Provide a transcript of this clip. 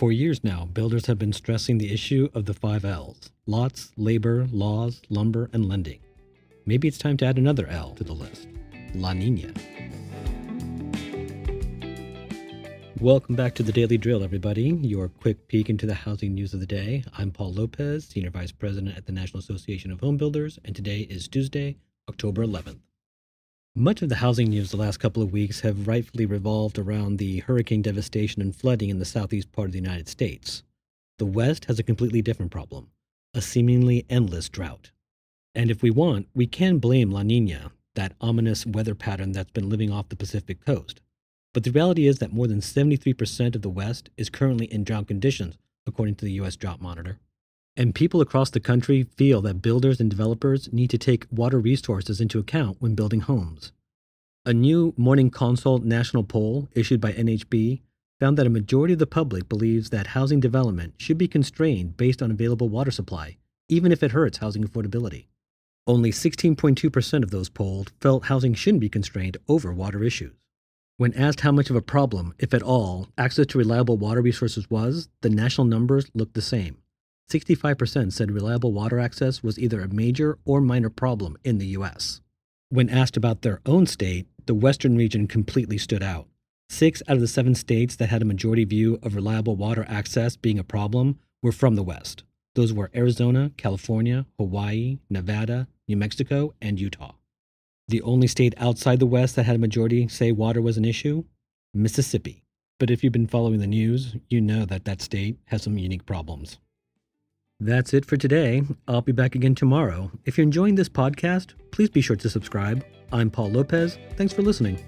For years now, builders have been stressing the issue of the five L's lots, labor, laws, lumber, and lending. Maybe it's time to add another L to the list La Nina. Welcome back to the Daily Drill, everybody. Your quick peek into the housing news of the day. I'm Paul Lopez, Senior Vice President at the National Association of Home Builders, and today is Tuesday, October 11th. Much of the housing news the last couple of weeks have rightfully revolved around the hurricane devastation and flooding in the southeast part of the United States. The West has a completely different problem a seemingly endless drought. And if we want, we can blame La Nina, that ominous weather pattern that's been living off the Pacific coast. But the reality is that more than 73% of the West is currently in drought conditions, according to the U.S. Drought Monitor. And people across the country feel that builders and developers need to take water resources into account when building homes. A new Morning Consult national poll issued by NAHB found that a majority of the public believes that housing development should be constrained based on available water supply, even if it hurts housing affordability. Only 16.2% of those polled felt housing shouldn't be constrained over water issues. When asked how much of a problem, if at all, access to reliable water resources was, the national numbers looked the same 65% said reliable water access was either a major or minor problem in the U.S. When asked about their own state, the Western region completely stood out. Six out of the seven states that had a majority view of reliable water access being a problem were from the West. Those were Arizona, California, Hawaii, Nevada, New Mexico, and Utah. The only state outside the West that had a majority say water was an issue? Mississippi. But if you've been following the news, you know that that state has some unique problems. That's it for today. I'll be back again tomorrow. If you're enjoying this podcast, please be sure to subscribe. I'm Paul Lopez. Thanks for listening.